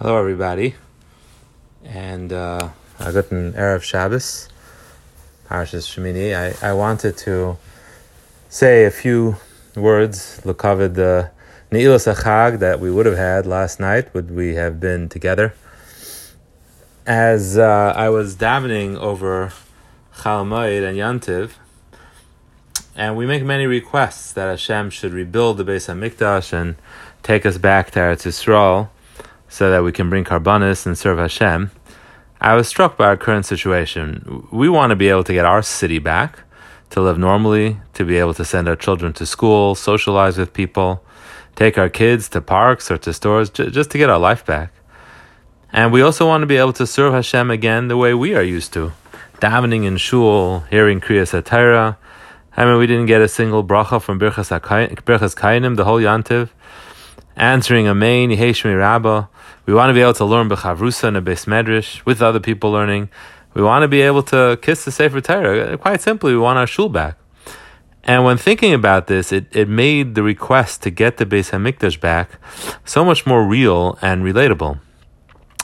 Hello, everybody, and uh, I got an Erev Shabbos, Parashas Shemini. I, I wanted to say a few words, Lakavid the Ne'ilas Achag that we would have had last night, would we have been together. As uh, I was davening over Chal Moed and Yantiv, and we make many requests that Hashem should rebuild the Beis Mikdash and take us back to Eretz Yisrael so that we can bring karbanis and serve Hashem, I was struck by our current situation. We want to be able to get our city back, to live normally, to be able to send our children to school, socialize with people, take our kids to parks or to stores, j- just to get our life back. And we also want to be able to serve Hashem again the way we are used to, davening in shul, hearing Kriyas HaTorah. I mean, we didn't get a single bracha from Birchas Kohanim, the whole Yantiv answering Amen, Yehei Shmei Rabbah. We want to be able to learn B'chavrusa and a Beis Medrash with other people learning. We want to be able to kiss the Sefer Torah. Quite simply, we want our shul back. And when thinking about this, it, it made the request to get the Beis Hamikdash back so much more real and relatable.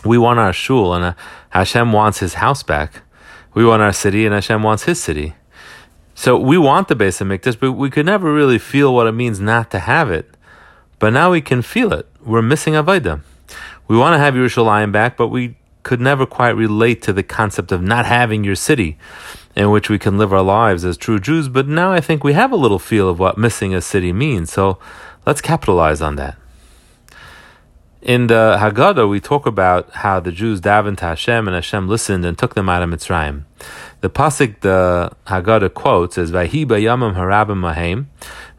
We want our shul, and uh, Hashem wants his house back. We want our city, and Hashem wants his city. So we want the Beis Hamikdash, but we could never really feel what it means not to have it. But now we can feel it. We're missing Avodah. We want to have Yerushalayim back, but we could never quite relate to the concept of not having your city in which we can live our lives as true Jews. But now I think we have a little feel of what missing a city means. So let's capitalize on that. In the Haggadah, we talk about how the Jews davened to Hashem and Hashem listened and took them out of Mitzrayim. The pasuk the Haggadah quotes is "Vahi bayamim harabim mahem,"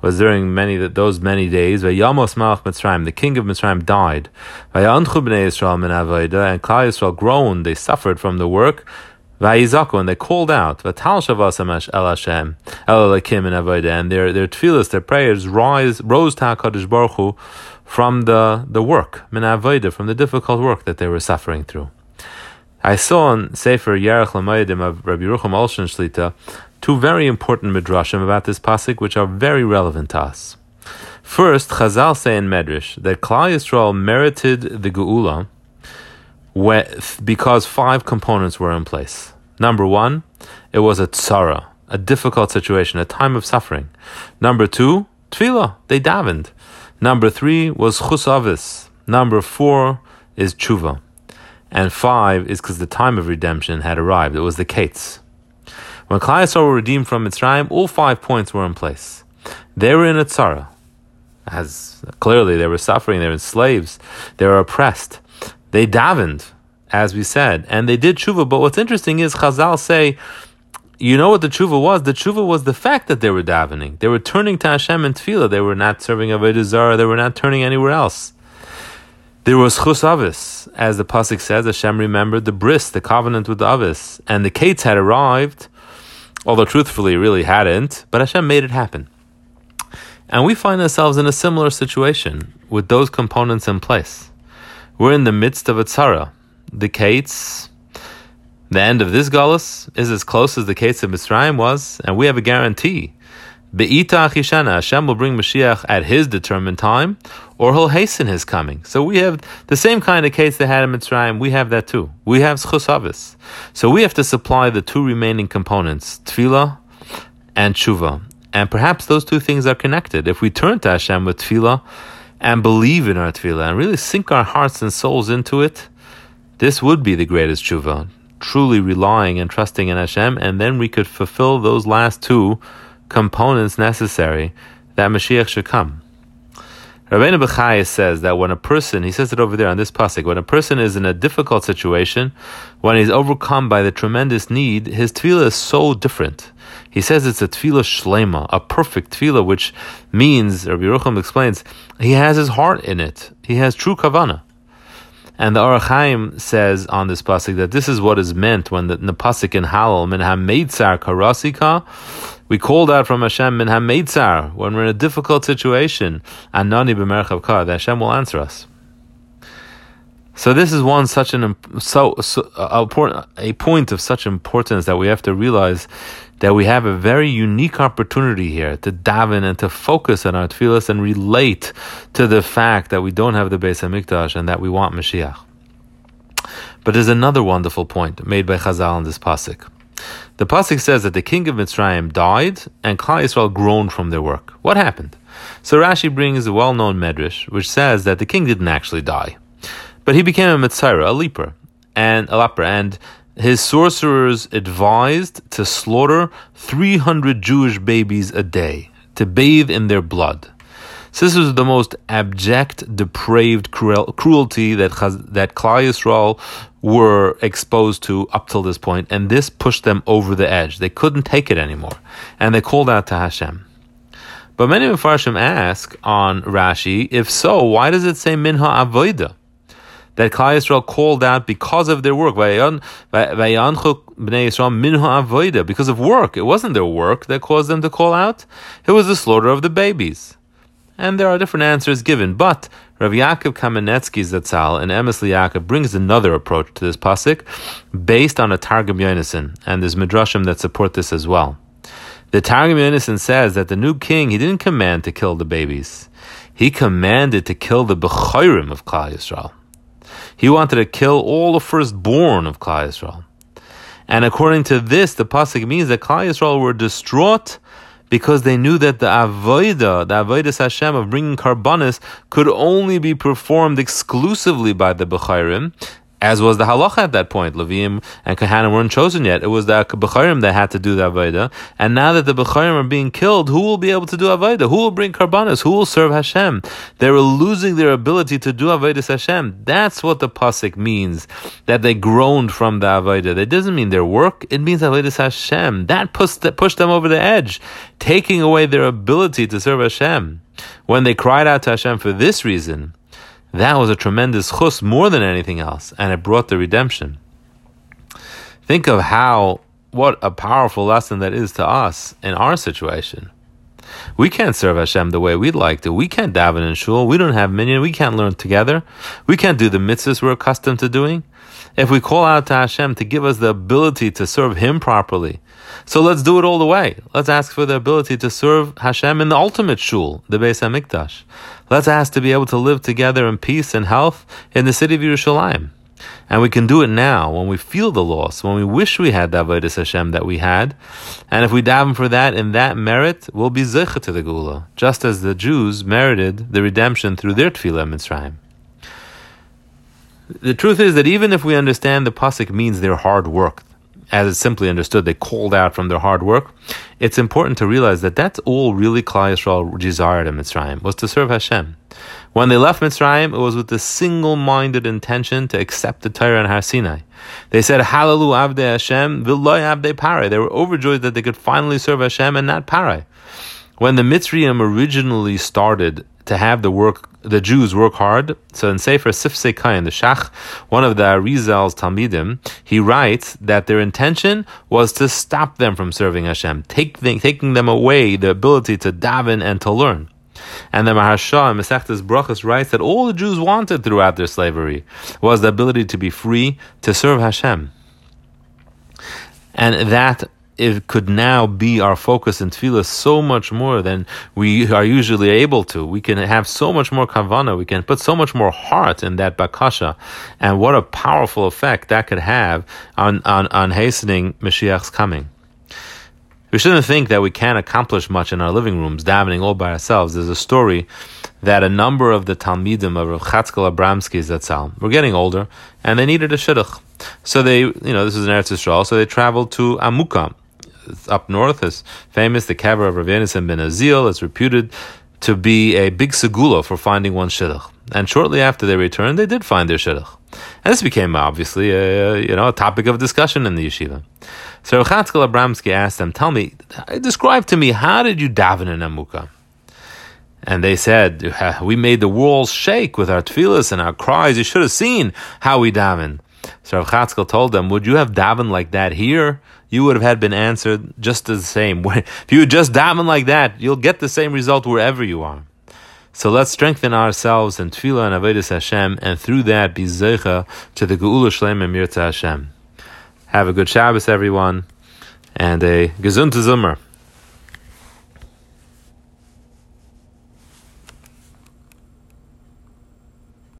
was during many those many days. Vayamos Malach Mitzrayim, the king of Mitzrayim, died. Vayanchu bnei Yisrael min avoda, and Klal Yisrael groaned; they suffered from the work. Vayizaku, and they called out, Vatal Shavasamash El Hashem, El Elakim in Avodah, and their their tefillas, their prayers rise rose to Hakadosh Baruch Hu from the the work min Avodah, from the difficult work that they were suffering through. I saw in Sefer Yerach L'Moadim of Rabbi Yerucham Olshin Shlita two very important midrashim about this pasuk, which are very relevant to us. First, Chazal say in Medrash that Klal Yisrael merited the Geula because five components were in place. Number one, it was a tzara, a difficult situation, a time of suffering. Number two, tefillah, they davened. Number three was chusavis. Number four is tshuva and five is because the time of redemption had arrived. It was the Kates. When Klal Yisrael were redeemed from Mitzrayim, all five points were in place. They were in a tzara, as clearly they were suffering. They were slaves. They were oppressed. They davened, as we said, and they did tshuva. But what's interesting is Chazal say, you know what the tshuva was? The tshuva was the fact that they were davening. They were turning to Hashem and tefillah. They were not serving Avodah Zarah. They were not turning anywhere else. There was chus avis, as the pasuk says. Hashem remembered the bris, the covenant with the avis, and the kates had arrived, although truthfully, really hadn't. But Hashem made it happen, and we find ourselves in a similar situation with those components in place. We're in the midst of a tzara. The kates, the end of this galus is as close as the kates of Mitzrayim was, and we have a guarantee Be'ita achishana, Hashem will bring Mashiach at His determined time, or He'll hasten His coming. So we have the same kind of case they had in Mitzrayim. We have that too. We have Schusavis. So we have to supply the two remaining components, Tefillah and Tshuva. And perhaps those two things are connected. If we turn to Hashem with Tefillah and believe in our Tefillah and really sink our hearts and souls into it, this would be the greatest Tshuva. Truly relying and trusting in Hashem, and then we could fulfill those last two components necessary that Mashiach should come. Rabbeinu Bechaya says that when a person, he says it over there on this pasuk, when a person is in a difficult situation, when he's overcome by the tremendous need, his tefillah is so different. He says it's a tefillah shlema, a perfect tefillah, which means, Rabbi Yerucham explains, he has his heart in it. He has true kavanah. And the Ohr HaChaim says on this pasuk that this is what is meant when the, the pasuk in Hallel, min ha-meitzar karasika, we called out from Hashem min ha-meitzar, when we're in a difficult situation, and nani b'merchav that Hashem will answer us. So this is one such an so, so a, a point of such importance that we have to realize that we have a very unique opportunity here to daven and to focus on our tefillas and relate to the fact that we don't have the Beis Hamikdash and that we want Mashiach. But there's another wonderful point made by Chazal in this pasuk. The pasuk says that the king of Mitzrayim died and Klal Yisrael groaned from their work. What happened? So Rashi brings a well-known medrash which says that the king didn't actually die, but he became a metzora, a leper, and a leper, and his sorcerers advised to slaughter 300 Jewish babies a day to bathe in their blood. So this was the most abject, depraved cruel, cruelty that that Klal Yisrael were exposed to up till this point, and this pushed them over the edge. They couldn't take it anymore, and they called out to Hashem. But many Mepharshim ask on Rashi, if so, why does it say Minha Avoida? That Klal Yisrael called out because of their work. Because of work. It wasn't their work that caused them to call out. It was the slaughter of the babies. And there are different answers given, but Rav Yaakov Kamenetsky Zatzal and Emes Yaakov brings another approach to this pasuk, based on a Targum Yonason, and there's midrashim that support this as well. The Targum Yonason says that the new king he didn't command to kill the babies, he commanded to kill the bechorim of Klal Yisrael. He wanted to kill all the firstborn of Klal Yisrael. And according to this, the pasuk means that Klal Yisrael were distraught because they knew that the avoida, the avodah Hashem of bringing karbanis, could only be performed exclusively by the Bechorim, as was the halacha at that point. Levim and Kahanim weren't chosen yet. It was the Bechorim that had to do the Avodah. And now that the Bechorim are being killed, who will be able to do Avodah? Who will bring Karbanas? Who will serve Hashem? They were losing their ability to do Avodah Hashem. That's what the Pasuk means, that they groaned from the Avodah. That doesn't mean their work, it means Avodah Hashem. That pushed them over the edge, taking away their ability to serve Hashem. When they cried out to Hashem for this reason, that was a tremendous chus more than anything else, and it brought the redemption. Think of how, what a powerful lesson that is to us in our situation. We can't serve Hashem the way we'd like to. We can't daven in shul. We don't have minyan. We can't learn together. We can't do the mitzvahs we're accustomed to doing. If we call out to Hashem to give us the ability to serve Him properly, so let's do it all the way. Let's ask for the ability to serve Hashem in the ultimate shul, the Beis Hamikdash. Let's ask to be able to live together in peace and health in the city of Yerushalayim. And we can do it now when we feel the loss, when we wish we had the Avodah Hashem that we had. And if we daven for that in that merit, we'll be zecha to the Geula, just as the Jews merited the redemption through their Tefillah Mitzrayim. The truth is that even if we understand the pasuk means their hard work, as it's simply understood, they called out from their hard work. It's important to realize that that's all really Klal Yisrael desired in Mitzrayim, was to serve Hashem. When they left Mitzrayim, it was with the single-minded intention to accept the Torah and Har Sinai. They said, Hallelujah, Avdei Hashem, V'loy Avdei Parai. They were overjoyed that they could finally serve Hashem and not Parai. When the Mitzrayim originally started to have the work the Jews work hard. So in Sefer Sifsei Kohen, the Shach, one of the Arizal's Talmidim, he writes that their intention was to stop them from serving Hashem, take the, taking them away the ability to daven and to learn. And the Maharsha in Masechtas Brachas writes that all the Jews wanted throughout their slavery was the ability to be free to serve Hashem. And that it could now be our focus in tefillah so much more than we are usually able to. We can have so much more kavana. We can put so much more heart in that bakasha, and what a powerful effect that could have on on, on hastening Mashiach's coming. We shouldn't think that we can't accomplish much in our living rooms, davening all by ourselves. There's a story that a number of the Talmidim of Rav Chatzkel Abramsky Zatzal were getting older, and they needed a shidduch. So they, you know, this is an Eretz Yisrael, so they traveled to Amukam, up north is famous. The Kever of Rav Yonasan ben Uziel is reputed to be a big segula for finding one shidduch. And shortly after they returned, they did find their shidduch. And this became obviously a, you know, a topic of discussion in the yeshiva. So Chatzkel Abramsky asked them, tell me, describe to me, how did you daven in Amukah? And they said, we made the walls shake with our tefillahs and our cries. You should have seen how we daven. So Rav Chatzkel told them, would you have davened like that here? You would have had been answered just the same. If you just daven like that, you'll get the same result wherever you are. So let's strengthen ourselves in Tefillah and Avodas Hashem, and through that be zeicha to the Geula Shlem and Mirza Hashem. Have a good Shabbos, everyone, and a gesundte Zimmer.